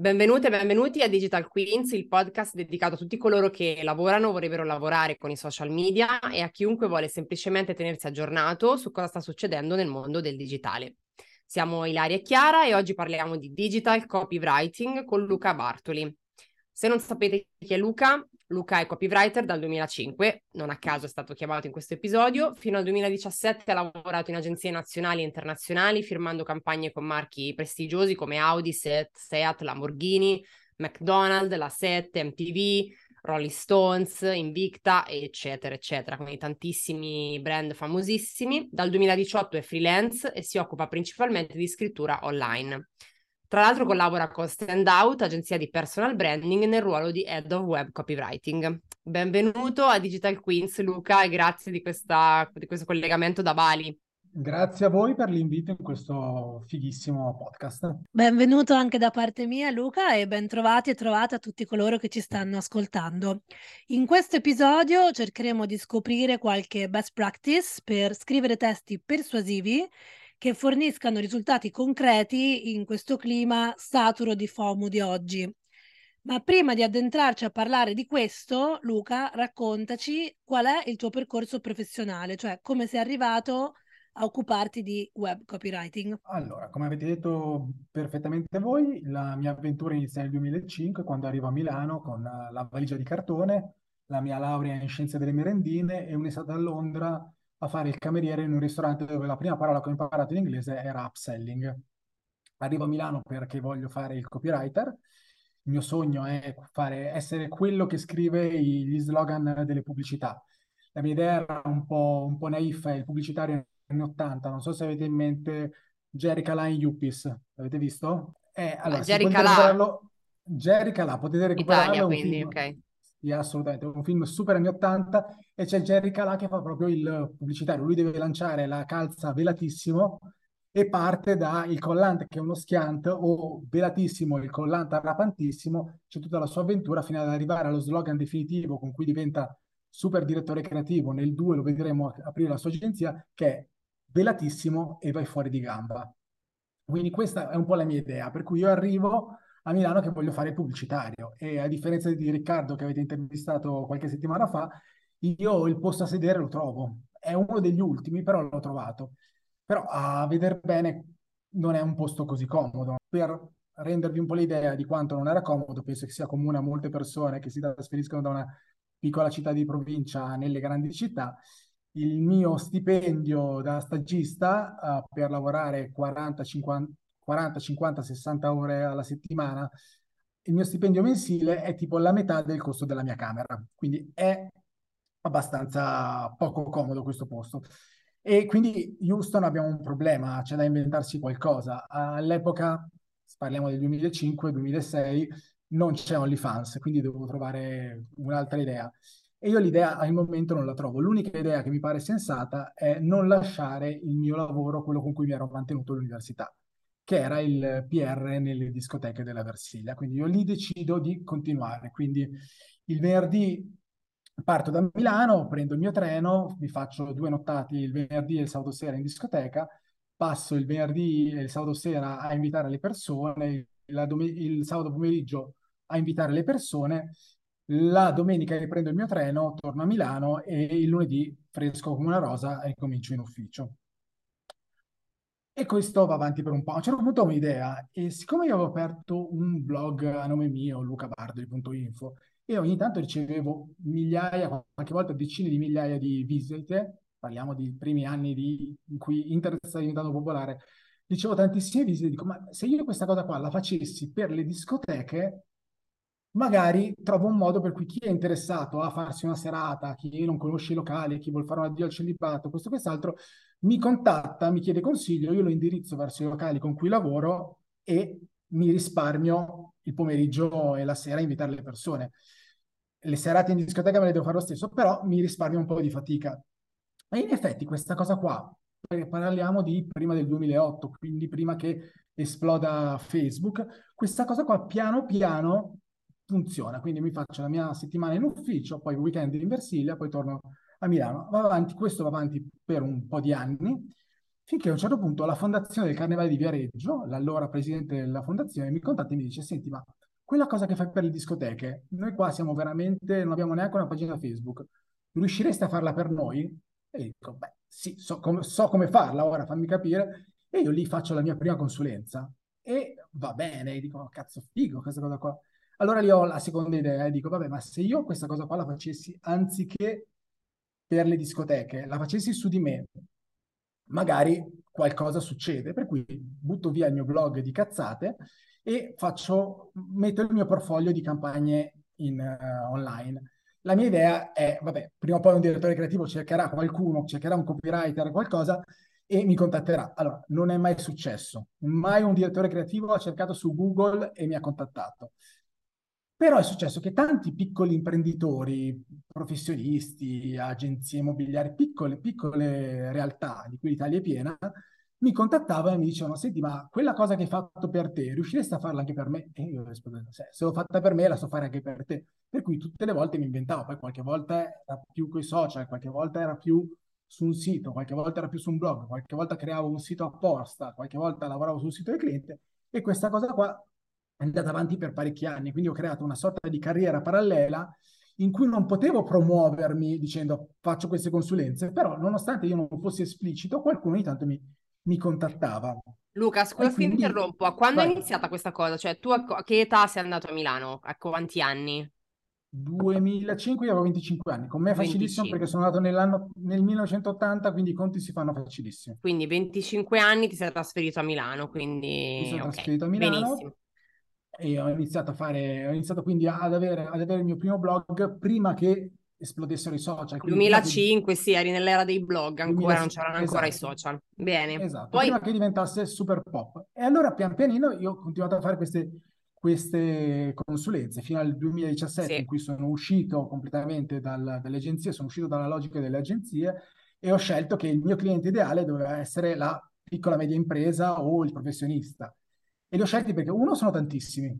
Benvenute e benvenuti a Digital Queens, il podcast dedicato a tutti coloro che lavorano vorrebbero lavorare con i social media e a chiunque vuole semplicemente tenersi aggiornato su cosa sta succedendo nel mondo del digitale. Siamo Ilaria e Chiara e oggi parliamo di digital copywriting con Luca Bartoli. Se non sapete chi è Luca, Luca è copywriter dal 2005, non a caso è stato chiamato in questo episodio. Fino al 2017 ha lavorato in agenzie nazionali e internazionali, firmando campagne con marchi prestigiosi come Audi, Seat, Seat Lamborghini, McDonald's, La 7, MTV, Rolling Stones, Invicta, eccetera, eccetera, quindi tantissimi brand famosissimi. Dal 2018 è freelance e si occupa principalmente di scrittura online. Tra l'altro collabora con Standout, agenzia di personal branding, nel ruolo di Head of Web Copywriting. Benvenuto a Digital Queens, Luca, e grazie di, questa, di questo collegamento da Bali. Grazie a voi per l'invito in questo fighissimo podcast. Benvenuto anche da parte mia, Luca, e ben trovati e trovate a tutti coloro che ci stanno ascoltando. In questo episodio cercheremo di scoprire qualche best practice per scrivere testi persuasivi che forniscano risultati concreti in questo clima saturo di FOMO di oggi. Ma prima di addentrarci a parlare di questo, Luca, raccontaci qual è il tuo percorso professionale, cioè come sei arrivato a occuparti di web copywriting. Allora, come avete detto perfettamente voi, la mia avventura inizia nel 2005 quando arrivo a Milano con la valigia di cartone, la mia laurea in scienze delle merendine e un'estate a Londra a fare il cameriere in un ristorante dove la prima parola che ho imparato in inglese era upselling. Arrivo a Milano perché voglio fare il copywriter. Il mio sogno è fare, essere quello che scrive gli slogan delle pubblicità. La mia idea era un po', un po naif, il pubblicitario anni 80. Non so se avete in mente Jerry Calà in Yuppies. L'avete visto? Eh, allora, Jerry Calà. Jerry Calà, potete recuperarlo. Italia, quindi, film... ok sì, assolutamente, è un film super anni 80 e c'è Jerry Calà che fa proprio il pubblicitario, lui deve lanciare la calza velatissimo e parte dal collante che è uno schiant o velatissimo il collante arrapantissimo, c'è tutta la sua avventura fino ad arrivare allo slogan definitivo con cui diventa super direttore creativo, nel 2 lo vedremo aprire la sua agenzia, che è velatissimo e vai fuori di gamba. Quindi questa è un po' la mia idea, per cui io arrivo a Milano che voglio fare pubblicitario e a differenza di Riccardo che avete intervistato qualche settimana fa, io il posto a sedere lo trovo. È uno degli ultimi, però l'ho trovato. Però a vedere bene non è un posto così comodo. Per rendervi un po' l'idea di quanto non era comodo, penso che sia comune a molte persone che si trasferiscono da una piccola città di provincia nelle grandi città. Il mio stipendio da stagista uh, per lavorare 40, 50, 40, 50, 60 ore alla settimana, il mio stipendio mensile è tipo la metà del costo della mia camera, quindi è abbastanza poco comodo questo posto. E quindi Houston abbiamo un problema, c'è da inventarsi qualcosa. All'epoca, parliamo del 2005-2006, non c'è OnlyFans, quindi devo trovare un'altra idea. E io l'idea al momento non la trovo. L'unica idea che mi pare sensata è non lasciare il mio lavoro, quello con cui mi ero mantenuto all'università che era il PR nelle discoteche della Versilia. Quindi io lì decido di continuare. Quindi il venerdì parto da Milano, prendo il mio treno, mi faccio due nottati il venerdì e il sabato sera in discoteca, passo il venerdì e il sabato sera a invitare le persone, dom- il sabato pomeriggio a invitare le persone, la domenica riprendo il mio treno, torno a Milano e il lunedì fresco come una rosa e comincio in ufficio. E questo va avanti per un po'. A un certo punto ho un'idea e siccome io avevo aperto un blog a nome mio, lucabardoli.info, e ogni tanto ricevevo migliaia, qualche volta decine di migliaia di visite, parliamo di primi anni di, in cui internet sta diventando popolare, ricevo tantissime visite, dico, ma se io questa cosa qua la facessi per le discoteche, magari trovo un modo per cui chi è interessato a farsi una serata, chi non conosce i locali, chi vuole fare un addio al celibato, questo e quest'altro, mi contatta, mi chiede consiglio, io lo indirizzo verso i locali con cui lavoro e mi risparmio il pomeriggio e la sera a invitare le persone. Le serate in discoteca me le devo fare lo stesso, però mi risparmio un po' di fatica. E in effetti questa cosa qua, parliamo di prima del 2008, quindi prima che esploda Facebook, questa cosa qua piano piano funziona. Quindi mi faccio la mia settimana in ufficio, poi weekend in Versilia, poi torno a Milano. Va avanti, questo va avanti per un po' di anni, finché a un certo punto la fondazione del Carnevale di Viareggio, l'allora presidente della fondazione, mi contatta e mi dice, senti, ma quella cosa che fai per le discoteche, noi qua siamo veramente, non abbiamo neanche una pagina Facebook, riusciresti a farla per noi? E dico, beh, sì, so come, so come farla, ora fammi capire. E io lì faccio la mia prima consulenza. E va bene, e dico, oh, cazzo, figo questa cosa qua. Allora lì ho la seconda idea e dico, vabbè, ma se io questa cosa qua la facessi anziché per le discoteche, la facessi su di me, magari qualcosa succede. Per cui butto via il mio blog di cazzate e faccio, metto il mio portfolio di campagne in, uh, online. La mia idea è, vabbè, prima o poi un direttore creativo cercherà qualcuno, cercherà un copywriter, qualcosa, e mi contatterà. Allora, non è mai successo. Mai un direttore creativo ha cercato su Google e mi ha contattato. Però è successo che tanti piccoli imprenditori, professionisti, agenzie immobiliari, piccole, piccole realtà di cui l'Italia è piena, mi contattavano e mi dicevano, senti, ma quella cosa che hai fatto per te, riusciresti a farla anche per me? E io rispondo, se l'ho fatta per me, la so fare anche per te. Per cui tutte le volte mi inventavo, poi qualche volta era più con i social, qualche volta era più su un sito, qualche volta era più su un blog, qualche volta creavo un sito apposta, qualche volta lavoravo sul sito del cliente e questa cosa qua è andata avanti per parecchi anni, quindi ho creato una sorta di carriera parallela in cui non potevo promuovermi dicendo faccio queste consulenze, però nonostante io non fossi esplicito, qualcuno ogni tanto mi, mi contattava. Luca, scusa ti interrompo, quando vai. è iniziata questa cosa? Cioè tu a che età sei andato a Milano? A quanti anni? 2005 io avevo 25 anni, con me è facilissimo 25. perché sono nato nel 1980, quindi i conti si fanno facilissimo. Quindi 25 anni ti sei trasferito a Milano, quindi... Mi sono okay. trasferito a Milano. Benissimo e ho iniziato a fare, ho iniziato quindi ad avere, ad avere il mio primo blog prima che esplodessero i social. 2005, che... sì, eri nell'era dei blog, ancora 2005, non c'erano ancora esatto. i social. Bene. Esatto, Poi... prima che diventasse super pop. E allora pian pianino io ho continuato a fare queste, queste consulenze fino al 2017 sì. in cui sono uscito completamente dal, dalle agenzie, sono uscito dalla logica delle agenzie e ho scelto che il mio cliente ideale doveva essere la piccola media impresa o il professionista. E li ho scelti perché uno sono tantissimi,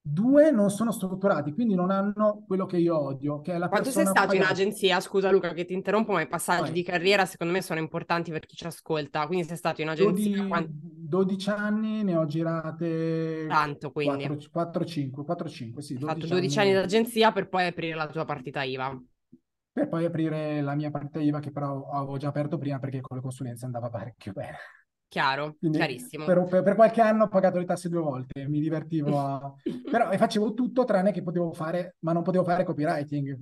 due non sono strutturati, quindi non hanno quello che io odio, che è la Quanto sei stato pagata. in agenzia? Scusa Luca che ti interrompo, ma i passaggi Vai. di carriera secondo me sono importanti per chi ci ascolta, quindi sei stato in agenzia... 12, quant... 12 anni, ne ho girate... Tanto, quindi. 4-5, 4-5, sì. Hai fatto 12 anni, anni d'agenzia per poi aprire la tua partita IVA. Per poi aprire la mia partita IVA che però avevo già aperto prima perché con le consulenze andava parecchio bene. Chiaro, Quindi chiarissimo. Per, per, per, qualche anno ho pagato le tasse due volte, mi divertivo a... però facevo tutto tranne che potevo fare, ma non potevo fare copywriting.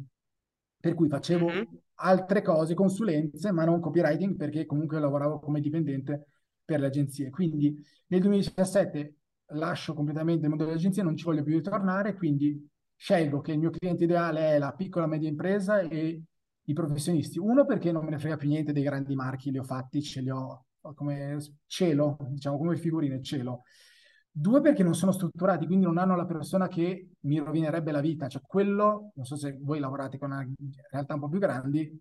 Per cui facevo mm-hmm. altre cose, consulenze, ma non copywriting perché comunque lavoravo come dipendente per le agenzie. Quindi nel 2017 lascio completamente il mondo delle agenzie, non ci voglio più ritornare, quindi scelgo che il mio cliente ideale è la piccola media impresa e i professionisti. Uno perché non me ne frega più niente dei grandi marchi, li ho fatti, ce li ho come cielo, diciamo come figurine cielo. Due perché non sono strutturati, quindi non hanno la persona che mi rovinerebbe la vita. Cioè quello, non so se voi lavorate con una realtà un po' più grandi,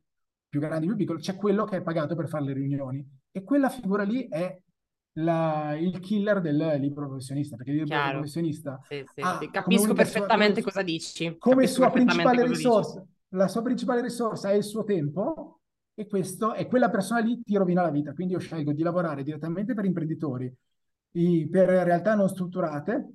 più grandi, più piccole, c'è quello che è pagato per fare le riunioni. E quella figura lì è la, il killer del libro professionista, perché il libro Chiaro. professionista... Sì, sì, ha, capisco perfettamente sua, cosa dici. Come capisco sua principale risorsa. La sua principale risorsa è il suo tempo, e questo e quella persona lì ti rovina la vita. Quindi io scelgo di lavorare direttamente per imprenditori, per realtà non strutturate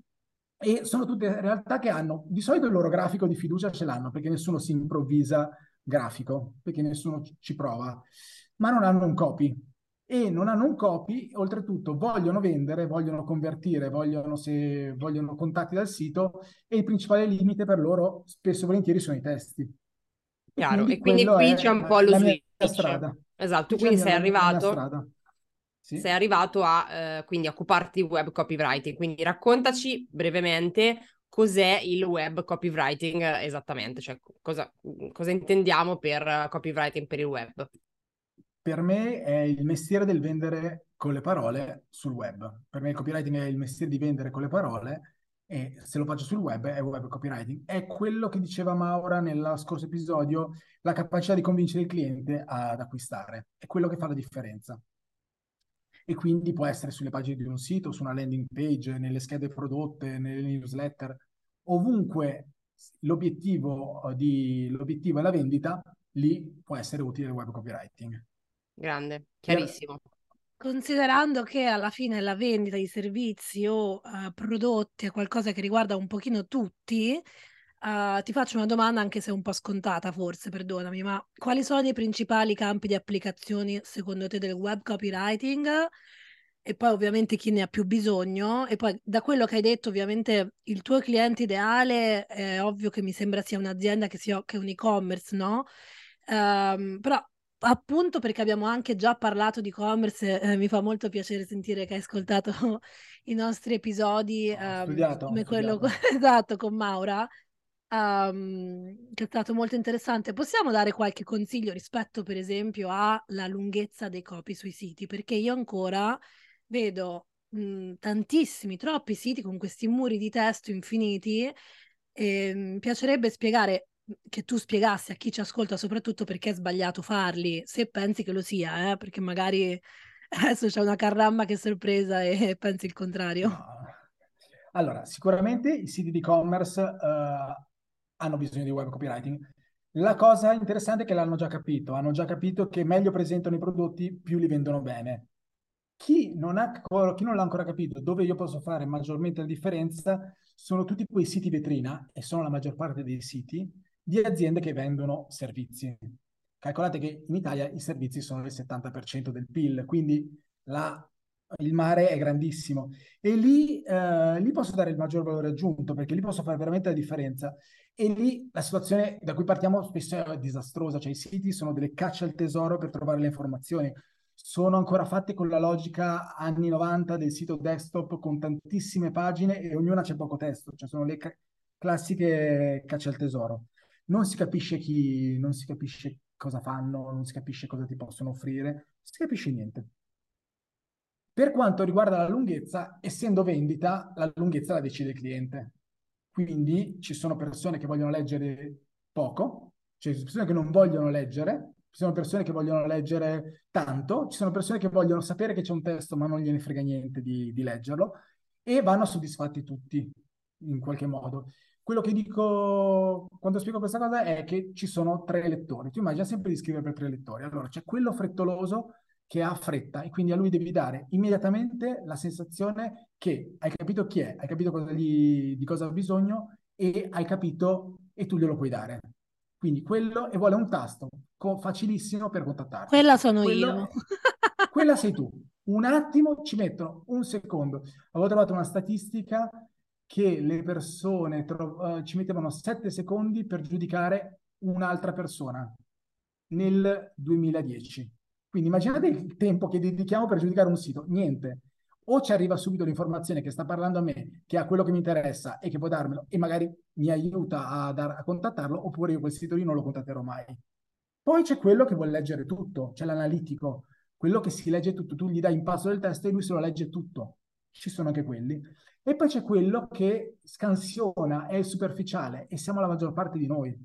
e sono tutte realtà che hanno di solito il loro grafico di fiducia ce l'hanno perché nessuno si improvvisa grafico, perché nessuno ci prova, ma non hanno un copy. E non hanno un copy, oltretutto vogliono vendere, vogliono convertire, vogliono, se, vogliono contatti dal sito e il principale limite per loro spesso e volentieri sono i testi. Chiaro, e quindi, e quindi qui c'è un po' lo switch. Strada. Esatto, quindi sei arrivato, sì. sei arrivato a, eh, quindi occuparti di web copywriting, quindi raccontaci brevemente cos'è il web copywriting esattamente, cioè cosa, cosa intendiamo per copywriting per il web. Per me è il mestiere del vendere con le parole sul web. Per me il copywriting è il mestiere di vendere con le parole e se lo faccio sul web è web copywriting. È quello che diceva Maura nello scorso episodio, la capacità di convincere il cliente ad acquistare. È quello che fa la differenza. E quindi può essere sulle pagine di un sito, su una landing page, nelle schede prodotte, nelle newsletter, ovunque l'obiettivo, di, l'obiettivo è la vendita, lì può essere utile il web copywriting. Grande, chiarissimo. Considerando che alla fine la vendita di servizi o uh, prodotti è qualcosa che riguarda un pochino tutti, uh, ti faccio una domanda anche se un po' scontata forse, perdonami, ma quali sono i principali campi di applicazione secondo te del web copywriting? E poi ovviamente chi ne ha più bisogno. E poi da quello che hai detto, ovviamente il tuo cliente ideale è ovvio che mi sembra sia un'azienda che, sia, che è un e-commerce, no? Um, però appunto perché abbiamo anche già parlato di e-commerce, eh, mi fa molto piacere sentire che hai ascoltato i nostri episodi um, studiato, come quello esatto con Maura, um, che è stato molto interessante. Possiamo dare qualche consiglio rispetto, per esempio, alla lunghezza dei copy sui siti? Perché io ancora vedo mh, tantissimi, troppi siti con questi muri di testo infiniti e mi piacerebbe spiegare che tu spiegassi a chi ci ascolta soprattutto perché è sbagliato farli, se pensi che lo sia, eh? perché magari adesso c'è una carramba che sorpresa e pensi il contrario. Allora, sicuramente i siti di e-commerce uh, hanno bisogno di web copywriting. La cosa interessante è che l'hanno già capito, hanno già capito che meglio presentano i prodotti, più li vendono bene. Chi non, ha, chi non l'ha ancora capito, dove io posso fare maggiormente la differenza, sono tutti quei siti vetrina, e sono la maggior parte dei siti, di aziende che vendono servizi. Calcolate che in Italia i servizi sono il 70% del PIL, quindi la, il mare è grandissimo. E lì, eh, lì posso dare il maggior valore aggiunto, perché lì posso fare veramente la differenza. E lì la situazione da cui partiamo spesso è disastrosa, cioè i siti sono delle cacce al tesoro per trovare le informazioni. Sono ancora fatti con la logica anni 90 del sito desktop con tantissime pagine e ognuna c'è poco testo, cioè sono le ca- classiche cacce al tesoro non si capisce chi, non si capisce cosa fanno, non si capisce cosa ti possono offrire, non si capisce niente. Per quanto riguarda la lunghezza, essendo vendita, la lunghezza la decide il cliente. Quindi ci sono persone che vogliono leggere poco, cioè ci sono persone che non vogliono leggere, ci sono persone che vogliono leggere tanto, ci sono persone che vogliono sapere che c'è un testo ma non gliene frega niente di, di leggerlo e vanno soddisfatti tutti in qualche modo. Quello che dico quando spiego questa cosa è che ci sono tre lettori. Tu immagina sempre di scrivere per tre lettori. Allora c'è quello frettoloso che ha fretta e quindi a lui devi dare immediatamente la sensazione che hai capito chi è, hai capito cosa gli, di cosa ha bisogno e hai capito e tu glielo puoi dare. Quindi quello e vuole un tasto facilissimo per contattarti. Quella sono quello io. Quella sei tu. Un attimo ci mettono un secondo. Avevo trovato una statistica che le persone tro- uh, ci mettevano sette secondi per giudicare un'altra persona nel 2010. Quindi immaginate il tempo che dedichiamo per giudicare un sito. Niente. O ci arriva subito l'informazione che sta parlando a me, che ha quello che mi interessa e che può darmelo e magari mi aiuta a, dar- a contattarlo, oppure io quel sito lì non lo contatterò mai. Poi c'è quello che vuole leggere tutto, c'è l'analitico, quello che si legge tutto. Tu gli dai in passo del testo e lui se lo legge tutto. Ci sono anche quelli. E poi c'è quello che scansiona, è superficiale, e siamo la maggior parte di noi,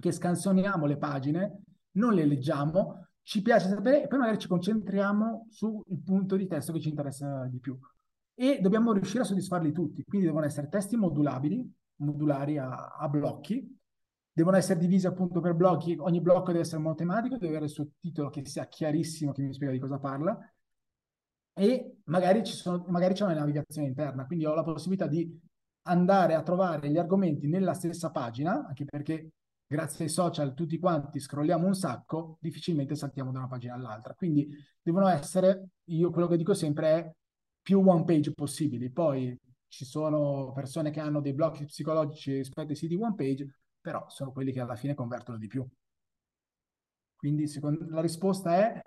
che scansioniamo le pagine, non le leggiamo, ci piace sapere e poi magari ci concentriamo sul punto di testo che ci interessa di più. E dobbiamo riuscire a soddisfarli tutti, quindi devono essere testi modulabili, modulari a, a blocchi, devono essere divisi appunto per blocchi, ogni blocco deve essere monotematico, deve avere il suo titolo che sia chiarissimo, che mi spiega di cosa parla, e magari, ci sono, magari c'è una navigazione interna, quindi ho la possibilità di andare a trovare gli argomenti nella stessa pagina, anche perché grazie ai social tutti quanti scrolliamo un sacco, difficilmente saltiamo da una pagina all'altra. Quindi devono essere, io quello che dico sempre è più one page possibili. Poi ci sono persone che hanno dei blocchi psicologici rispetto ai siti one page, però sono quelli che alla fine convertono di più. Quindi secondo, la risposta è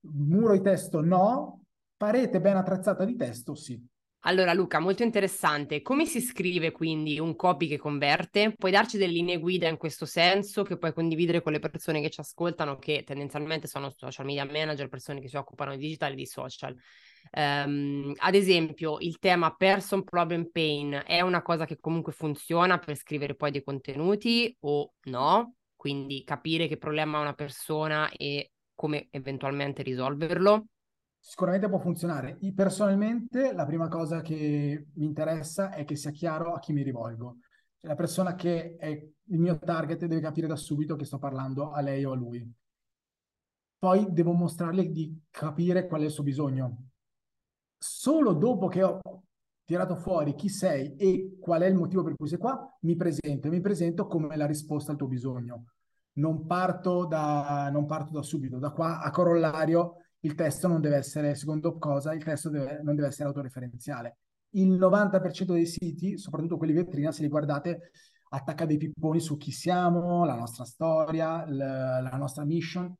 muro di testo no, Parete ben attrezzata di testo, sì. Allora Luca, molto interessante. Come si scrive quindi un copy che converte? Puoi darci delle linee guida in questo senso che puoi condividere con le persone che ci ascoltano, che tendenzialmente sono social media manager, persone che si occupano di digitale e di social. Um, ad esempio, il tema person problem pain è una cosa che comunque funziona per scrivere poi dei contenuti o no? Quindi capire che problema ha una persona e come eventualmente risolverlo sicuramente può funzionare. Io personalmente la prima cosa che mi interessa è che sia chiaro a chi mi rivolgo. Cioè, la persona che è il mio target deve capire da subito che sto parlando a lei o a lui. Poi devo mostrarle di capire qual è il suo bisogno. Solo dopo che ho tirato fuori chi sei e qual è il motivo per cui sei qua, mi presento e mi presento come la risposta al tuo bisogno. Non parto da, non parto da subito, da qua a corollario il testo non deve essere, secondo cosa, il testo deve, non deve essere autoreferenziale. Il 90% dei siti, soprattutto quelli vetrina, se li guardate, attacca dei pipponi su chi siamo, la nostra storia, l- la nostra mission.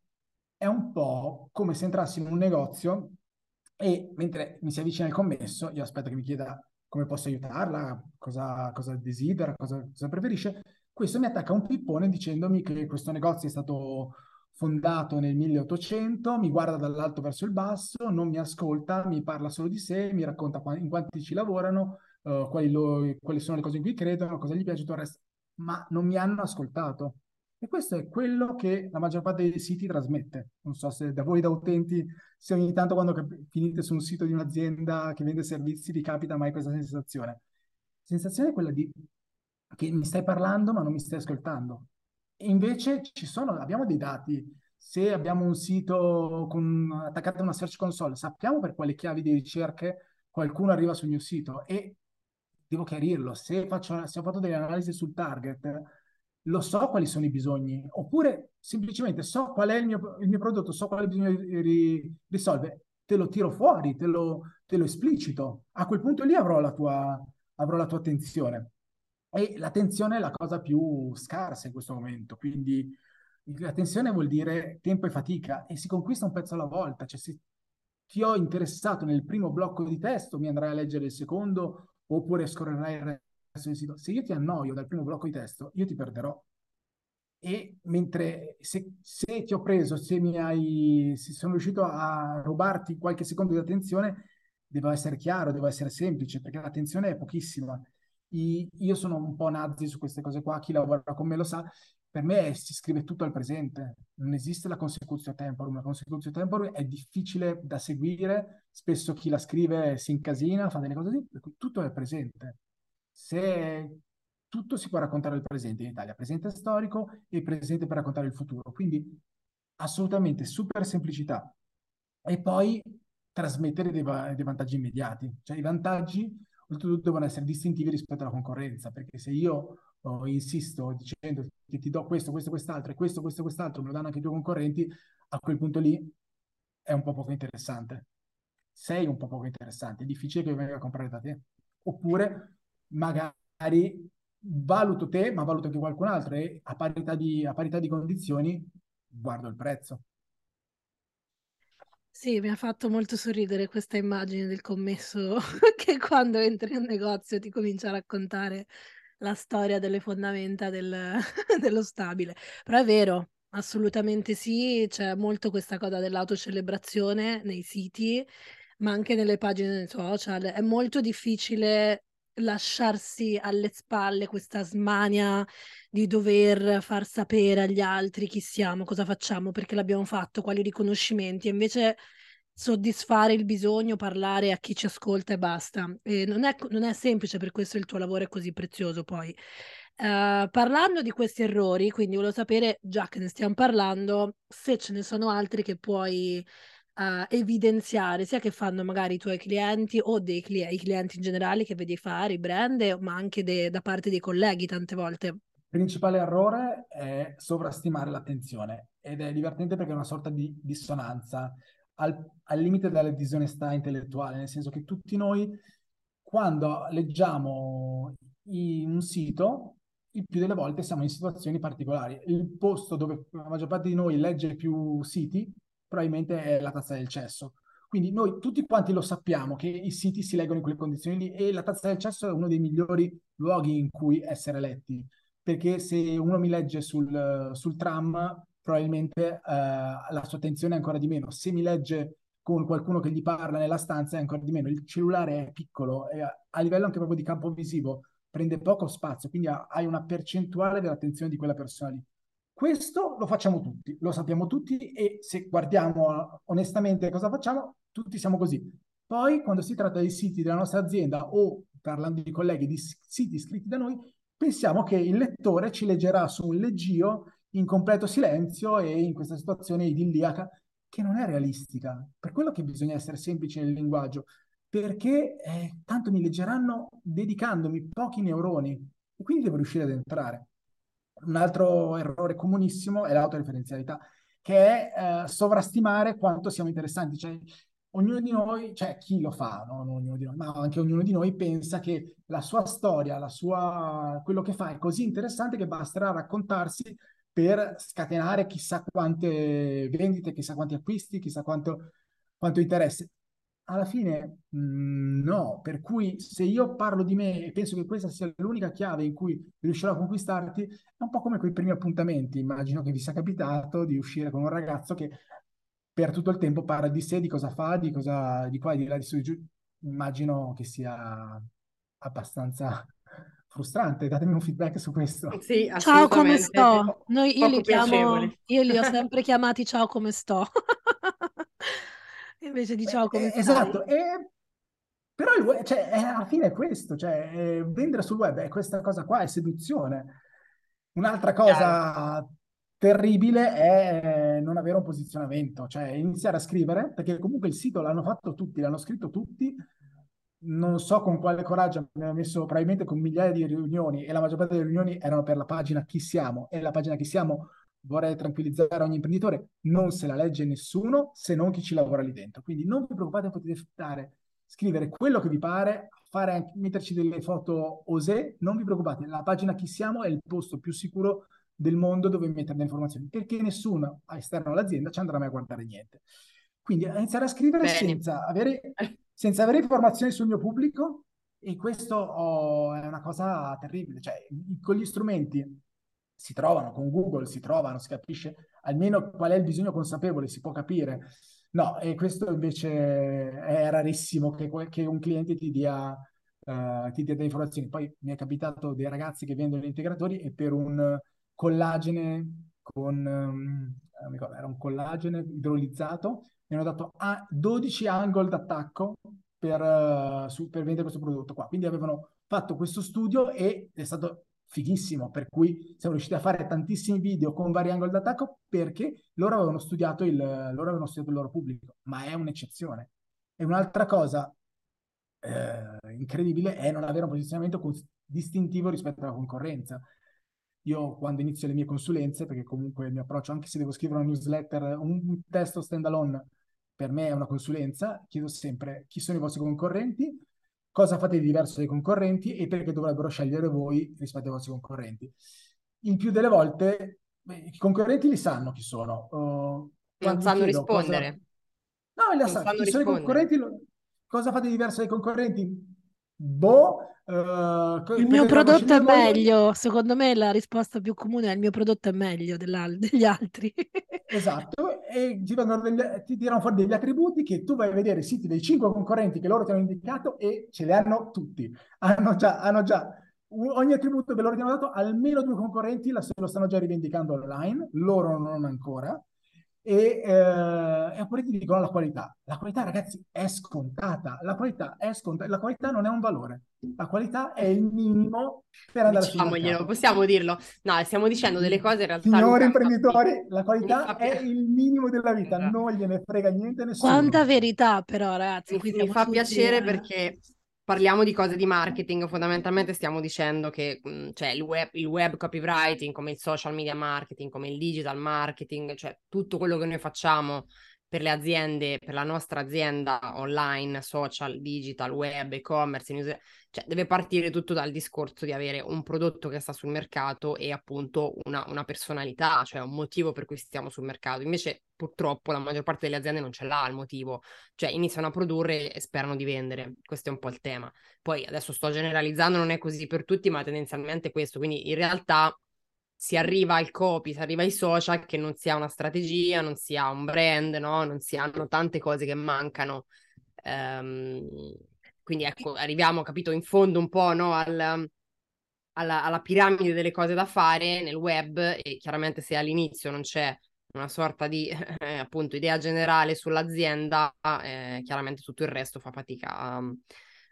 È un po' come se entrassi in un negozio e mentre mi si avvicina il commesso, io aspetto che mi chieda come posso aiutarla, cosa, cosa desidera, cosa, cosa preferisce. Questo mi attacca un pippone dicendomi che questo negozio è stato fondato nel 1800, mi guarda dall'alto verso il basso, non mi ascolta, mi parla solo di sé, mi racconta in quanti ci lavorano, uh, quali, lo, quali, sono le cose in cui credono, cosa gli piace, tutto il resto, ma non mi hanno ascoltato. E questo è quello che la maggior parte dei siti trasmette. Non so se da voi da utenti, se ogni tanto quando cap- finite su un sito di un'azienda che vende servizi vi capita mai questa sensazione. La sensazione è quella di che mi stai parlando ma non mi stai ascoltando. Invece sono, abbiamo dei dati. Se abbiamo un sito con, attaccato a una search console, sappiamo per quale chiavi di ricerche qualcuno arriva sul mio sito e devo chiarirlo. Se, faccio, se ho fatto delle analisi sul target, lo so quali sono i bisogni, oppure semplicemente so qual è il mio, il mio prodotto, so quale bisogno ri, risolve, te lo tiro fuori, te lo, te lo, esplicito. A quel punto lì avrò la tua, avrò la tua attenzione. E l'attenzione è la cosa più scarsa in questo momento, quindi l'attenzione vuol dire tempo e fatica e si conquista un pezzo alla volta, cioè se ti ho interessato nel primo blocco di testo mi andrai a leggere il secondo oppure scorrerai il sul sito. Se io ti annoio dal primo blocco di testo, io ti perderò. E mentre se, se ti ho preso, se mi hai, se sono riuscito a rubarti qualche secondo di attenzione, devo essere chiaro, devo essere semplice, perché l'attenzione è pochissima. I, io sono un po' nazi su queste cose qua, chi lavora con me lo sa, per me si scrive tutto al presente, non esiste la consecutio temporum, la consecutio temporum è difficile da seguire, spesso chi la scrive si incasina, fa delle cose così, tutto è presente se tutto si può raccontare al presente in Italia, presente storico e presente per raccontare il futuro. Quindi assolutamente super semplicità. E poi trasmettere dei, dei vantaggi immediati. Cioè i vantaggi oltretutto devono essere distintivi rispetto alla concorrenza, perché se io oh, insisto dicendo che ti do questo, questo, quest'altro e questo, questo, quest'altro, me lo danno anche i tuoi concorrenti, a quel punto lì è un po' poco interessante. Sei un po' poco interessante, è difficile che venga a comprare da te. Oppure magari valuto te, ma valuto anche qualcun altro e a parità di, a parità di condizioni guardo il prezzo. Sì, mi ha fatto molto sorridere questa immagine del commesso che quando entri in un negozio ti comincia a raccontare la storia delle fondamenta del, dello stabile. Però è vero, assolutamente sì, c'è molto questa cosa dell'autocelebrazione nei siti, ma anche nelle pagine social. È molto difficile lasciarsi alle spalle questa smania di dover far sapere agli altri chi siamo, cosa facciamo, perché l'abbiamo fatto, quali riconoscimenti, e invece soddisfare il bisogno, parlare a chi ci ascolta e basta. E non, è, non è semplice, per questo il tuo lavoro è così prezioso poi. Uh, parlando di questi errori, quindi volevo sapere, già che ne stiamo parlando, se ce ne sono altri che puoi uh, evidenziare, sia che fanno magari i tuoi clienti o dei cli- i clienti in generale che vedi fare, i brand, ma anche de- da parte dei colleghi tante volte. Il principale errore è sovrastimare l'attenzione ed è divertente perché è una sorta di dissonanza al, al limite della disonestà intellettuale, nel senso che tutti noi quando leggiamo un sito il più delle volte siamo in situazioni particolari. Il posto dove la maggior parte di noi legge più siti probabilmente è la tazza del cesso. Quindi noi tutti quanti lo sappiamo che i siti si leggono in quelle condizioni lì e la tazza del cesso è uno dei migliori luoghi in cui essere letti, perché se uno mi legge sul, sul tram probabilmente eh, la sua attenzione è ancora di meno. Se mi legge con qualcuno che gli parla nella stanza è ancora di meno. Il cellulare è piccolo e a livello anche proprio di campo visivo prende poco spazio, quindi hai una percentuale dell'attenzione di quella persona lì. Questo lo facciamo tutti, lo sappiamo tutti e se guardiamo onestamente cosa facciamo, tutti siamo così. Poi quando si tratta dei siti della nostra azienda o parlando di colleghi di siti iscritti da noi, pensiamo che il lettore ci leggerà su un leggio in completo silenzio e in questa situazione idilliaca che non è realistica. Per quello che bisogna essere semplici nel linguaggio, perché eh, tanto mi leggeranno dedicandomi pochi neuroni e quindi devo riuscire ad entrare. Un altro errore comunissimo è l'autoreferenzialità, che è eh, sovrastimare quanto siamo interessanti. Cioè, ognuno di noi, cioè chi lo fa, no? non ognuno di noi, ma anche ognuno di noi pensa che la sua storia, la sua, quello che fa è così interessante che basterà raccontarsi per scatenare chissà quante vendite, chissà quanti acquisti, chissà quanto, quanto interesse. Alla fine mh, mm, no, per cui se io parlo di me e penso che questa sia l'unica chiave in cui riuscirò a conquistarti, è un po' come quei primi appuntamenti. Immagino che vi sia capitato di uscire con un ragazzo che per tutto il tempo parla di sé, di cosa fa, di cosa di qua e di là, di su, di giù. Immagino che sia abbastanza frustrante. Datemi un feedback su questo. Sì, ciao, come sto? Noi, io, li chiamo, io li ho sempre chiamati ciao, come sto? Invece di ciao, come eh? Esatto, e... però web, cioè, è, alla fine è questo, cioè, eh, vendere sul web è questa cosa qua, è seduzione. Un'altra cosa Chiaro terribile è non avere un posizionamento, cioè iniziare a scrivere, perché comunque il sito l'hanno fatto tutti, l'hanno scritto tutti, non so con quale coraggio, mi hanno messo probabilmente con migliaia di riunioni e la maggior parte delle riunioni erano per la pagina Chi siamo e la pagina Chi siamo, vorrei tranquillizzare ogni imprenditore, non se la legge nessuno se non chi ci lavora lì dentro. Quindi non vi preoccupate, potete fare, scrivere quello che vi pare, fare, metterci delle foto osè, non vi preoccupate, la pagina Chi siamo è il posto più sicuro del mondo dove mettere le informazioni, perché nessuno esterno all'azienda ci andrà mai a guardare niente. Quindi iniziare a scrivere senza avere, senza avere, informazioni sul mio pubblico e questo oh, è una cosa terribile. Cioè, con gli strumenti si trovano, con Google si trovano, si capisce almeno qual è il bisogno consapevole, si può capire. No, e questo invece è rarissimo che, che un cliente ti dia, uh, ti dia delle informazioni. Poi mi è capitato dei ragazzi che vendono gli integratori e per un collagene con, um, era un collagene idrolizzato, mi hanno dato a 12 angle d'attacco per, uh, su, per vendere questo prodotto qua. Quindi avevano fatto questo studio e è stato fighissimo, per cui siamo riusciti a fare tantissimi video con vari angoli d'attacco perché loro avevano studiato il, loro avevano studiato il loro pubblico, ma è un'eccezione. E un'altra cosa eh, incredibile è non avere un posizionamento distintivo rispetto alla concorrenza. Io quando inizio le mie consulenze, perché comunque il mio approccio, anche se devo scrivere una newsletter, un testo standalone, per me è una consulenza, chiedo sempre chi sono i vostri concorrenti, cosa fate di diverso dai concorrenti e perché dovrebbero scegliere voi rispetto ai vostri concorrenti. Il più delle volte beh, i concorrenti li sanno chi sono. Uh, non sanno rispondere. Cosa... No, li sanno. Chi sono i concorrenti? Cosa fate di diverso dai concorrenti? Boh, Uh, il mio prodotto è meglio, secondo me la risposta più comune è il mio prodotto è meglio degli altri. Esatto, e ti, degli, ti tirano fuori degli attributi che tu vai a vedere i siti dei cinque concorrenti che loro ti hanno indicato e ce li hanno tutti. Hanno già, hanno già ogni attributo che loro ti hanno dato, almeno due concorrenti lo stanno già rivendicando online, loro non ancora e, eh, e oppure ti dicono la qualità. La qualità, ragazzi, è scontata. La qualità è scontata. La qualità non è un valore. La qualità è il minimo per andare Diciamoglielo, possiamo dirlo. No, stiamo dicendo delle cose in realtà. Signori imprenditori, la qualità è il minimo della vita, esatto. non gliene frega niente nessuno. Quanta verità però, ragazzi. Mi, mi fa piacere perché parliamo di cose di marketing, fondamentalmente stiamo dicendo che mh, cioè, il, web, il, web, copywriting, come il social media marketing, come il digital marketing, cioè tutto quello che noi facciamo per le aziende, per la nostra azienda online, social, digital, web, e-commerce, news, cioè deve partire tutto dal discorso di avere un prodotto che sta sul mercato e appunto una, una, personalità, cioè un motivo per cui stiamo sul mercato. Invece purtroppo la maggior parte delle aziende non ce l'ha il motivo, cioè iniziano a produrre e sperano di vendere, questo è un po' il tema. Poi adesso sto generalizzando, non è così per tutti, ma tendenzialmente questo, quindi in realtà si arriva al copy, si arriva ai social, che non sia una strategia, non sia un brand, no? non si hanno tante cose che mancano. Um, quindi ecco, arriviamo, capito, in fondo un po' no, al, alla, alla, piramide delle cose da fare nel web e chiaramente se all'inizio non c'è una sorta di eh, appunto idea generale sull'azienda, eh, chiaramente tutto il resto fa fatica a,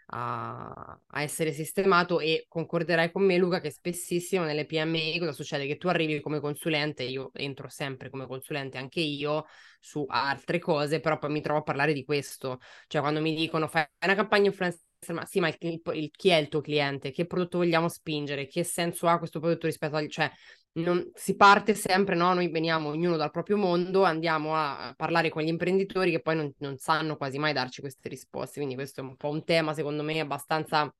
a, a, essere sistemato e concorderai con me Luca che spessissimo nelle PMI cosa succede? Che tu arrivi come consulente, io entro sempre come consulente anche io su altre cose, però poi mi trovo a parlare di questo, cioè quando mi dicono fai una campagna influencer ma sì, ma il, il, chi è il tuo cliente? Che prodotto vogliamo spingere? Che senso ha questo prodotto rispetto al... Cioè, non, si parte sempre, no? Noi veniamo ognuno dal proprio mondo, andiamo a parlare con gli imprenditori che poi non, non sanno quasi mai darci queste risposte. Quindi questo è un po' un tema, secondo me, abbastanza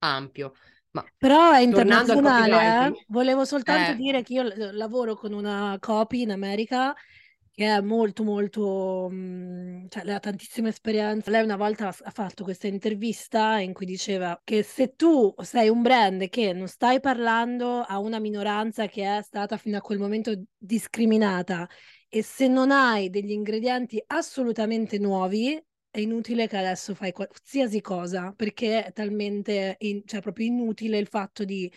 ampio. Ma Però è internazionale, eh? volevo soltanto eh. dire che io lavoro con una copy in America che è molto molto, mh, cioè lei ha tantissima esperienza. Lei una volta ha fatto questa intervista in cui diceva che se tu sei un brand che non stai parlando a una minoranza che è stata fino a quel momento discriminata e se non hai degli ingredienti assolutamente nuovi, è inutile che adesso fai qualsiasi cosa perché è talmente, in, cioè proprio inutile il fatto di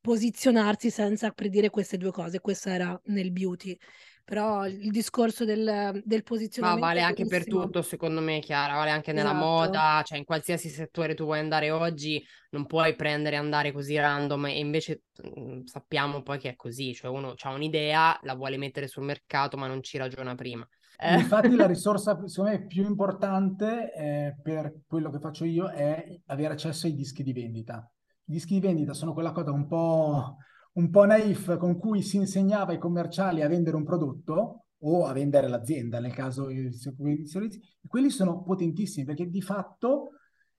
posizionarsi senza predire queste due cose. Questo era nel beauty però il discorso del, del posizionamento... Ma vale anche per tutto, secondo me, Chiara, vale anche nella esatto. moda, cioè in qualsiasi settore tu vuoi andare oggi, non puoi prendere e andare così random e invece mhmm, sappiamo poi che è così, cioè uno ha un'idea, la vuole mettere sul mercato ma non ci ragiona prima. Eh. Infatti la risorsa, secondo me, più importante eh, per quello che faccio io è avere accesso ai dischi di vendita. I dischi di vendita sono quella cosa un po' un po' naif con cui si insegnava ai commerciali a vendere un prodotto o a vendere l'azienda nel caso di servizi, quelli sono potentissimi perché di fatto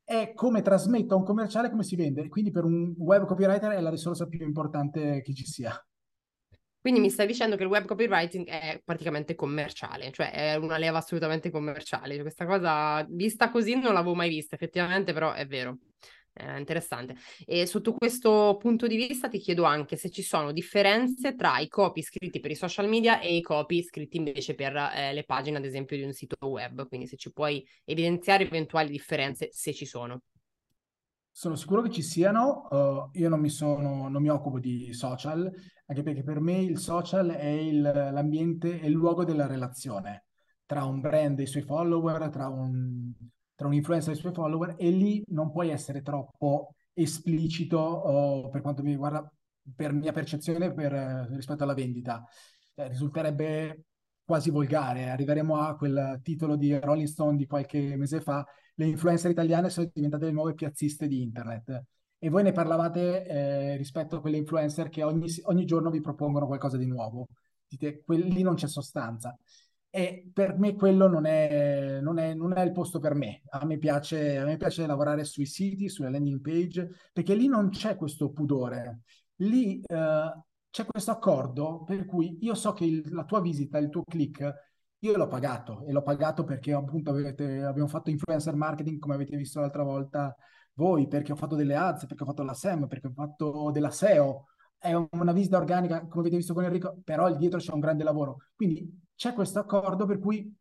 è come trasmetto a un commerciale come si vende. Quindi per un web copywriter è la risorsa più importante che ci sia. Quindi mi stai dicendo che il web copywriting è praticamente commerciale, cioè è una leva assolutamente commerciale. Cioè, questa cosa vista così non l'avevo mai vista, effettivamente, però è vero. Eh, interessante. E sotto questo punto di vista ti chiedo anche se ci sono differenze tra i copy scritti per i social media e i copy scritti invece per eh, le pagine, ad esempio, di un sito web. Quindi se ci puoi evidenziare eventuali differenze, se ci sono. Sono sicuro che ci siano, uh, io non mi, sono, non mi occupo di social, anche perché per me il social è il, l'ambiente, è il luogo della relazione tra un brand e i suoi follower, tra un, tra un influencer e i suoi follower e lì non puoi essere troppo esplicito oh, per quanto mi riguarda, per mia percezione per, eh, rispetto alla vendita. Eh, risulterebbe quasi volgare. Arriveremo a quel titolo di Rolling Stone di qualche mese fa, le influencer italiane sono diventate le nuove piazziste di internet. E voi ne parlavate eh, rispetto a quelle influencer che ogni, ogni, giorno vi propongono qualcosa di nuovo. Dite, lì non c'è sostanza. E per me quello non è, non, è, non è, il posto per me. A me, piace, a me piace lavorare sui siti, sulle landing page, perché lì non c'è questo pudore. Lì uh, c'è questo accordo per cui io so che il, la tua visita, il tuo click, io l'ho pagato e l'ho pagato perché appunto avete, abbiamo fatto influencer marketing come avete visto l'altra volta voi, perché ho fatto delle ads, perché ho fatto la SEM, perché ho fatto della SEO. È una visita organica, come avete visto con Enrico, però dietro c'è un grande lavoro. Quindi c'è questo accordo per cui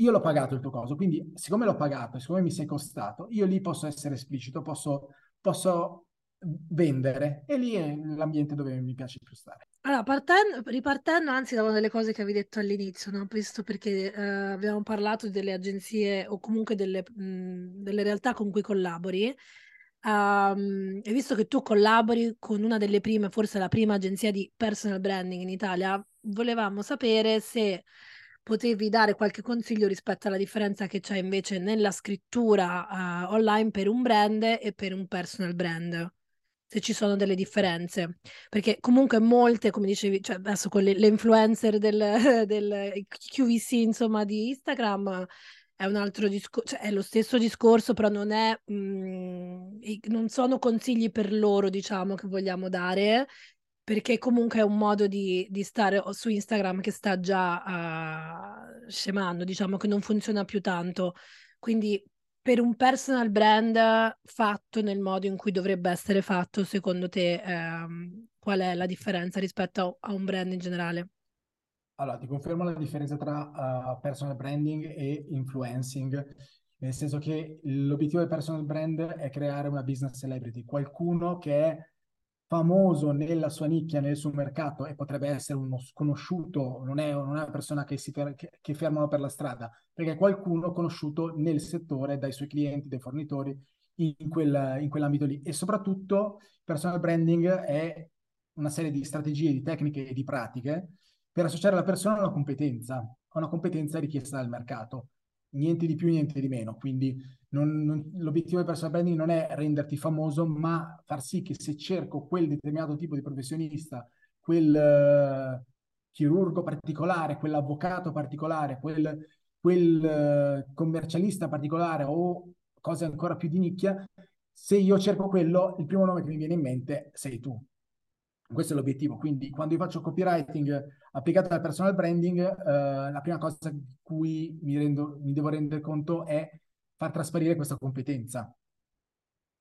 io l'ho pagato il tuo coso, quindi siccome l'ho pagato, siccome mi sei costato, io lì posso essere esplicito, posso, posso vendere e lì è l'ambiente dove mi piace più stare. Allora, partendo, ripartendo anzi da una delle cose che avevi detto all'inizio, no? visto perché eh, abbiamo parlato delle agenzie o comunque delle, mh, delle realtà con cui collabori, um, e visto che tu collabori con una delle prime, forse la prima agenzia di personal branding in Italia, volevamo sapere se potevi dare qualche consiglio rispetto alla differenza che c'è invece nella scrittura uh, online per un brand e per un personal brand. Se ci sono delle differenze, perché comunque molte, come dicevi, cioè adesso con le, le influencer del, del QVC, insomma, di Instagram, è un altro discorso, cioè è lo stesso discorso, però non è, mh, mm, non sono consigli per loro, diciamo, che vogliamo dare, perché comunque è un modo di, di stare su Instagram che sta già uh, scemando, diciamo che non funziona più tanto. Quindi per un personal brand fatto nel modo in cui dovrebbe essere fatto, secondo te ehm, qual è la differenza rispetto a, un brand in generale? Allora, ti confermo la differenza tra uh, personal branding e influencing, nel senso che l'obiettivo del personal brand è creare una business celebrity, qualcuno che è famoso nella sua nicchia, nel suo mercato e potrebbe essere uno sconosciuto, non è, non è una persona che, si, che, che fermano per la strada, perché è qualcuno conosciuto nel settore dai suoi clienti, dai fornitori, in, quel, in quell'ambito lì. E soprattutto personal branding è una serie di strategie, di tecniche e di pratiche per associare la persona a una competenza, a una competenza richiesta dal mercato. Niente di più, niente di meno. Quindi non, non, l'obiettivo del personal branding non è renderti famoso, ma far sì che se cerco quel determinato tipo di professionista, quel uh, chirurgo particolare, quell'avvocato particolare, quel, quel uh, commercialista particolare o cose ancora più di nicchia, se io cerco quello, il primo nome che mi viene in mente sei tu. Questo è l'obiettivo. Quindi, quando io faccio copywriting applicato al personal branding, eh, la prima cosa di cui mi, rendo, mi devo rendere conto è far trasparire questa competenza.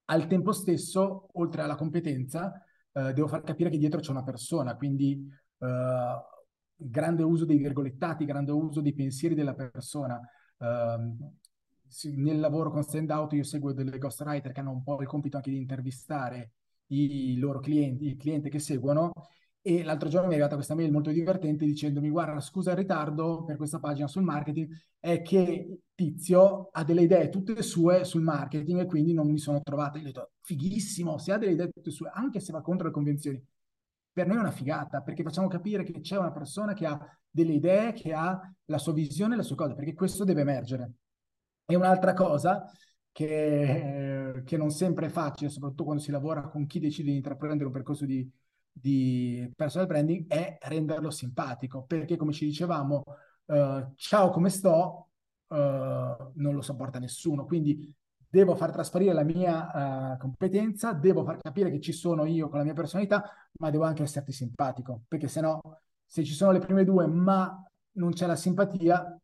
Al tempo stesso, oltre alla competenza, eh, devo far capire che dietro c'è una persona, quindi eh, grande uso dei virgolettati, grande uso dei pensieri della persona. Uh, nel lavoro con Stand Out io seguo delle ghostwriter che hanno un po' il compito anche di intervistare i loro clienti, il cliente che seguono e l'altro giorno mi è arrivata questa mail molto divertente dicendomi guarda scusa il ritardo per questa pagina sul marketing è che Tizio ha delle idee tutte sue sul marketing e quindi non mi sono trovata. Io ho detto fighissimo, se ha delle idee tutte sue, anche se va contro le convenzioni. Per noi è una figata perché facciamo capire che c'è una persona che ha delle idee, che ha la sua visione, le sue cose, perché questo deve emergere. E un'altra cosa che, che, non sempre è facile, soprattutto quando si lavora con chi decide di intraprendere un percorso di, di personal branding, è renderlo simpatico, perché come ci dicevamo, uh, ciao come sto, uh, non lo sopporta nessuno, quindi devo far trasparire la mia uh, competenza, devo far capire che ci sono io con la mia personalità, ma devo anche esserti simpatico, perché se no, se ci sono le prime due, ma non c'è la simpatia,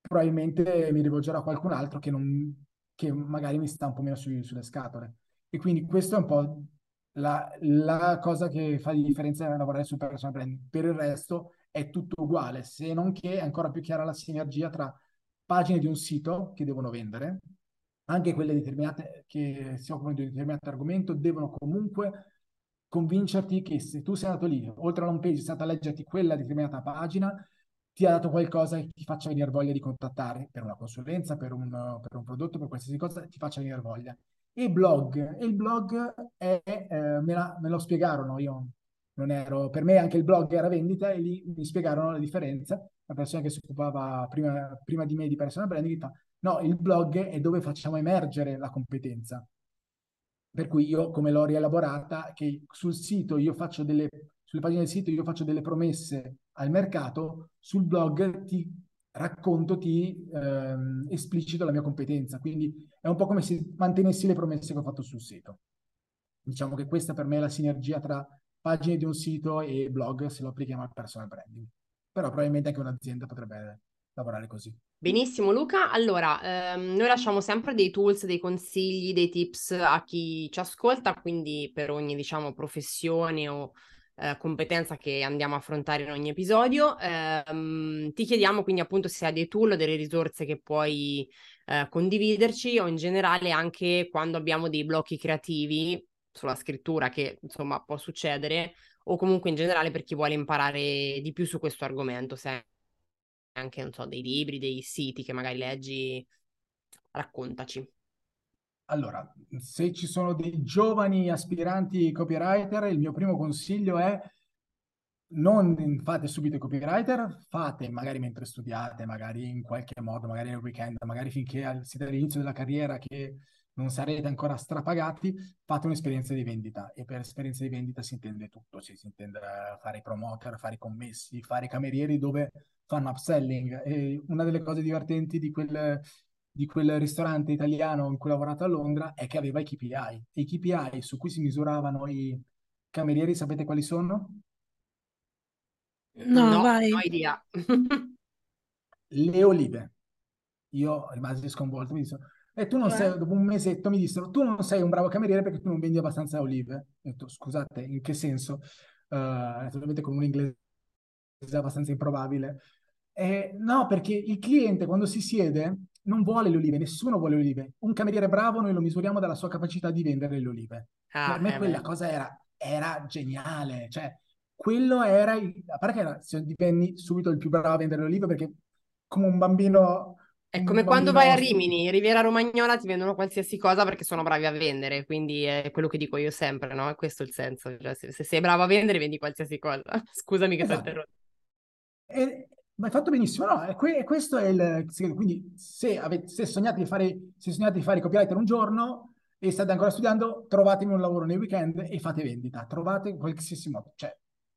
probabilmente mi rivolgerò a qualcun altro che, non, che magari mi sta un po' meno su, sulle scatole. E quindi questo è un po' la, la cosa che fa la differenza nel lavorare sul personal branding. Per il resto è tutto uguale, se non che è ancora più chiara la sinergia tra pagine di un sito che devono vendere, anche quelle determinate che si occupano di un determinato argomento devono comunque convincerti che se tu sei andato lì, oltre alla home page, sei andato a leggerti quella determinata pagina, ti ha dato qualcosa che ti faccia venire voglia di contattare per una consulenza, per un, per un prodotto, per qualsiasi cosa, ti faccia venire voglia. E blog, il blog è, eh, me, la, me, lo spiegarono, io non ero, per me anche il blog era vendita e lì mi spiegarono la differenza, la persona che si occupava prima, prima di me di personal branding fa, no, il blog è dove facciamo emergere la competenza. Per cui io come l'ho rielaborata, che sul sito io faccio delle sulle pagine del sito io faccio delle promesse al mercato, sul blog ti racconto, ti ehm, esplicito la mia competenza. Quindi è un po' come se mantenessi le promesse che ho fatto sul sito. Diciamo che questa per me è la sinergia tra pagine di un sito e blog se lo applichiamo al personal branding. Però probabilmente anche un'azienda potrebbe lavorare così. Benissimo Luca, allora ehm, noi lasciamo sempre dei tools, dei consigli, dei tips a chi ci ascolta, quindi per ogni diciamo professione o eh, competenza che andiamo a affrontare in ogni episodio. Eh, ti chiediamo quindi appunto se hai dei tool o delle risorse che puoi eh, condividerci o in generale anche quando abbiamo dei blocchi creativi sulla scrittura che insomma può succedere o comunque in generale per chi vuole imparare di più su questo argomento, se hai anche non so dei libri, dei siti che magari leggi, raccontaci. Allora, se ci sono dei giovani aspiranti copywriter, il mio primo consiglio è non fate subito copywriter, fate magari mentre studiate, magari in qualche modo, magari nel weekend, magari finché siete all'inizio della carriera che non sarete ancora strapagati, fate un'esperienza di vendita e per esperienza di vendita si intende tutto, cioè, si intende fare i promoter, fare i commessi, fare i camerieri dove fanno upselling. E una delle cose divertenti di quel di quel ristorante italiano in cui ho lavorato a Londra è che aveva i KPI. E i KPI su cui si misuravano i camerieri, sapete quali sono? No, no vai. No idea. Le olive. Io rimasi sconvolto, mi dissero, e tu non eh. sei, dopo un mesetto mi dissero, tu non sei un bravo cameriere perché tu non vendi abbastanza olive. Ho detto, scusate, in che senso? Uh, naturalmente con un inglese abbastanza improbabile. Eh, no, perché il cliente quando si siede non vuole le olive, nessuno vuole le olive. Un cameriere bravo noi lo misuriamo dalla sua capacità di vendere le olive. Ah, per me eh quella beh. cosa era, era, geniale, cioè quello era, il, a parte che era, divenni subito il più bravo a vendere le olive perché come un bambino È come quando vai a Rimini, Riviera Romagnola ti vendono qualsiasi cosa perché sono bravi a vendere, quindi è quello che dico io sempre, no? È questo il senso, cioè, se, se, sei bravo a vendere vendi qualsiasi cosa. Scusami che esatto. ti ho interrotto. E, ma hai fatto benissimo, no? E, que- questo è il... Quindi se, avete, se, sognate di fare, se sognate di fare copywriter un giorno e state ancora studiando, trovatemi un lavoro nei weekend e fate vendita. Trovate qualsiasi modo, cioè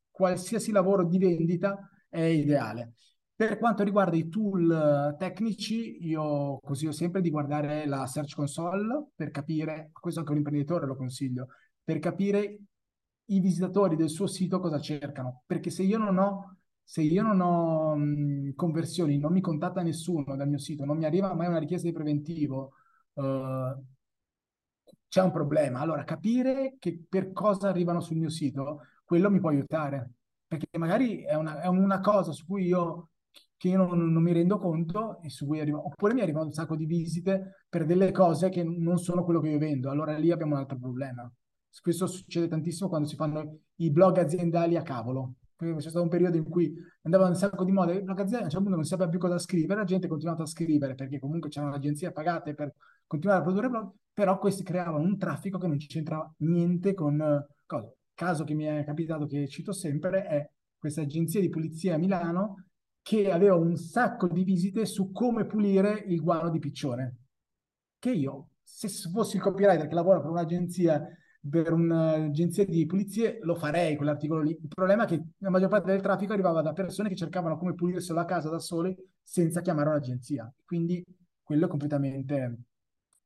qualsiasi lavoro di vendita è ideale. Per quanto riguarda i tool tecnici, io consiglio sempre di guardare la Search Console per capire, questo anche un imprenditore lo consiglio, per capire i visitatori del suo sito cosa cercano. Perché se io non ho, se io non ho mh, conversioni, non mi contatta nessuno dal mio sito, non mi arriva mai una richiesta di preventivo, uh, c'è un problema. Allora, capire che per cosa arrivano sul mio sito, quello mi può aiutare. Perché magari è una, è una cosa su cui io che io non, non, mi rendo conto e su cui arrivo, oppure mi arrivano un sacco di visite per delle cose che non sono quello che io vendo, allora lì abbiamo un altro problema. Questo succede tantissimo quando si fanno i blog aziendali a cavolo. C'è stato un periodo in cui andava un sacco di il blog aziendale a un certo punto non sapeva più cosa scrivere, la gente ha continuato a scrivere perché comunque c'erano agenzie pagate per continuare a produrre blog, però questi creavano un traffico che non c'entrava niente con cosa. Caso che mi è capitato che cito sempre è questa agenzia di pulizia a Milano che aveva un sacco di visite su come pulire il guano di piccione. Che io, se fossi il copywriter che lavora per un'agenzia, per un'agenzia di pulizie, lo farei quell'articolo lì. Il problema è che la maggior parte del traffico arrivava da persone che cercavano come pulirselo a casa da sole senza chiamare un'agenzia. Quindi quello è completamente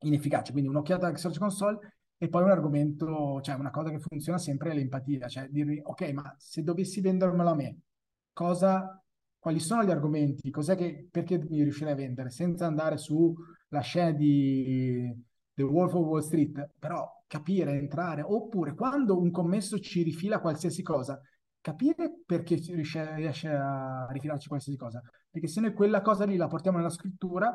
inefficace. Quindi un'occhiata al Search Console e poi un argomento, cioè una cosa che funziona sempre è l'empatia, cioè dirmi, ok, ma se dovessi vendermelo a me, cosa quali sono gli argomenti, cos'è che, perché mi riuscirei a vendere, senza andare sulla scena di The Wolf of Wall Street, però capire, entrare, oppure quando un commesso ci rifila qualsiasi cosa, capire perché riesce, riesce a rifilarci qualsiasi cosa, perché se noi quella cosa lì la portiamo nella scrittura,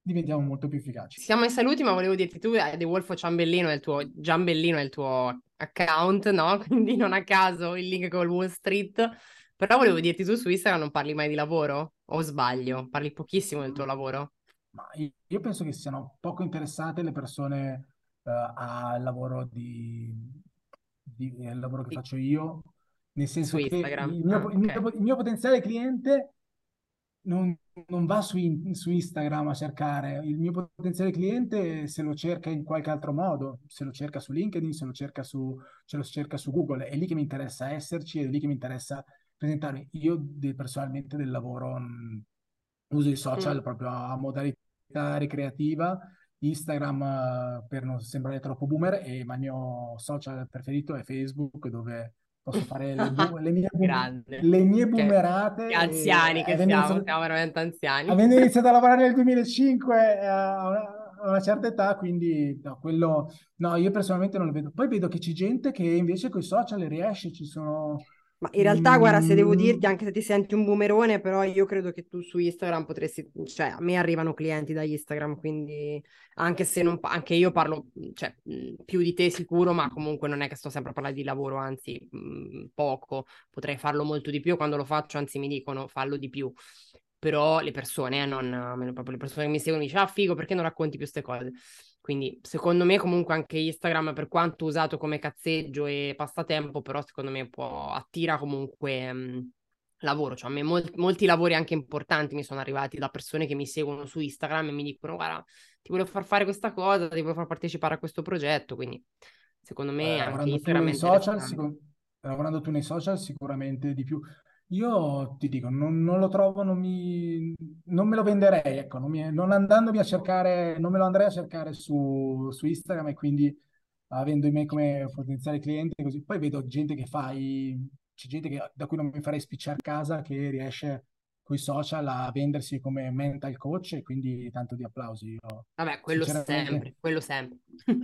diventiamo molto più efficaci. Siamo ai saluti, ma volevo dirti, tu The Wolf of Ciambellino è il tuo, Giambellino è il tuo account, no? Quindi non a caso il link con Wall Street però volevo dirti, tu su Instagram non parli mai di lavoro? O sbaglio? Parli pochissimo del tuo lavoro? Ma io penso che siano poco interessate le persone uh, al lavoro di, di, al lavoro che faccio io, nel senso su che Instagram. Il mio, ah, il, mio, il mio potenziale cliente non, non, va su, su, Instagram a cercare, il mio potenziale cliente se lo cerca in qualche altro modo, se lo cerca su LinkedIn, se lo cerca su, se lo cerca su Google, è lì che mi interessa esserci, è lì che mi interessa presentarmi. Io personalmente del lavoro mh, uso i social mm. proprio a modalità ricreativa, Instagram uh, per non sembrare troppo boomer e il mio social preferito è Facebook dove posso fare le, bu- le, mie, bu- le mie boomerate. Che anziani che siamo, iniziato, siamo veramente anziani. Avendo iniziato a lavorare nel 2005 a una, a una certa età, quindi no, quello, no, io personalmente non lo vedo. Poi vedo che c'è gente che invece con i social riesce, ci sono ma in realtà, mm. guarda, se devo dirti, anche se ti senti un boomerone, però io credo che tu su Instagram potresti, cioè a me arrivano clienti da Instagram, quindi anche se non, anche io parlo, cioè, più di te sicuro, ma comunque non è che sto sempre a parlare di lavoro, anzi, poco, potrei farlo molto di più, quando lo faccio, anzi mi dicono fallo di più, però le persone, eh, non, proprio le persone che mi seguono mi dicono, ah figo, perché non racconti più queste cose? Quindi secondo me comunque anche Instagram, per quanto usato come cazzeggio e passatempo, però secondo me può, attira comunque mh, mhmm, lavoro. Cioè a me mol- molti lavori anche importanti mi sono arrivati da persone che mi seguono su Instagram e mi dicono guarda, ti volevo far fare questa cosa, ti volevo far partecipare a questo progetto. Quindi secondo me eh, anche Instagram è social, sicur- lavorando tu nei social sicuramente di più. Io ti dico, non, non lo trovo, non, mi, non me lo venderei, ecco, non, mi, non andandomi a cercare, non me lo andrei a cercare su, su Instagram e quindi avendo me come potenziale cliente, così. Poi vedo gente che fa, i, c'è gente che, da cui non mi farei spicciare casa che riesce con i social a vendersi come mental coach e quindi tanto di applausi. Io, Vabbè, quello sempre, quello sempre.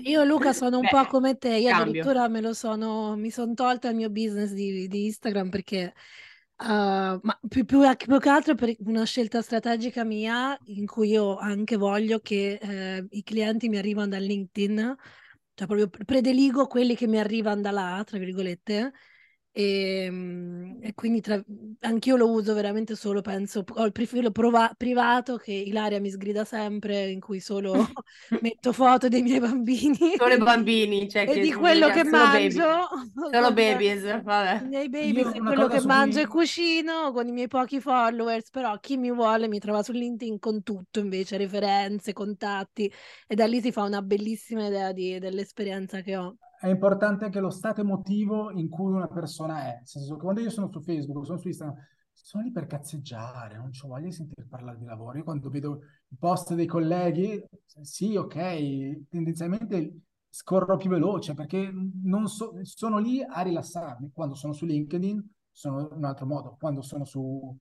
Io Luca sono un Beh, po' come te, io cambio. addirittura me lo sono, mi sono tolta il mio business di, di Instagram perché Uh, ma più, più, più, che altro per una scelta strategica mia in cui io anche voglio che eh, i clienti mi arrivano da LinkedIn, cioè proprio prediligo quelli che mi arrivano da là, tra virgolette, E, ehm, e quindi tra... anch'io lo uso veramente solo, penso, ho il profilo prova- privato che Ilaria mi sgrida sempre, in cui solo metto foto dei miei bambini. Solo i bambini, cioè e di quello che mangio. Baby. Solo babies, vabbè. I miei babies e quello che mangio e cucino con i miei pochi followers, però chi mi vuole mi trova su LinkedIn con tutto invece, referenze, contatti e da lì si fa una bellissima idea di, dell'esperienza che ho è importante anche lo stato emotivo in cui una persona è. Nel senso che quando io sono su Facebook, sono su Instagram, sono lì per cazzeggiare, non ho voglia di sentire parlare di lavoro. Io quando vedo i post dei colleghi, sì, ok, tendenzialmente scorro più veloce perché non so, sono lì a rilassarmi. Quando sono su LinkedIn sono in un altro modo, quando sono su,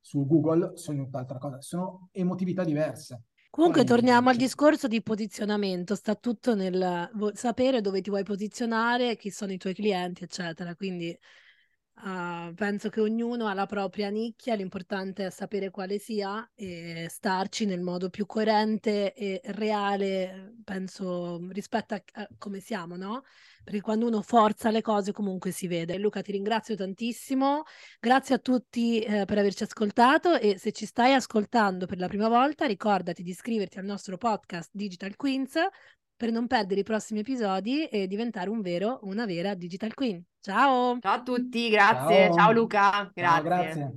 su Google sono in un'altra cosa. Sono emotività diverse. Comunque torniamo al discorso di posizionamento, sta tutto nel sapere dove ti vuoi posizionare, chi sono i tuoi clienti, eccetera. Quindi uh, penso che ognuno ha la propria nicchia, l'importante è sapere quale sia e starci nel modo più coerente e reale, penso, rispetto a, a come siamo, no? perché quando uno forza le cose comunque si vede. Luca, ti ringrazio tantissimo, grazie a tutti eh, per averci ascoltato e se ci stai ascoltando per la prima volta ricordati di iscriverti al nostro podcast Digital Queens per non perdere i prossimi episodi e diventare un vero una vera Digital Queen. Ciao! Ciao a tutti, grazie. Ciao, Ciao Luca, grazie. Ciao, grazie.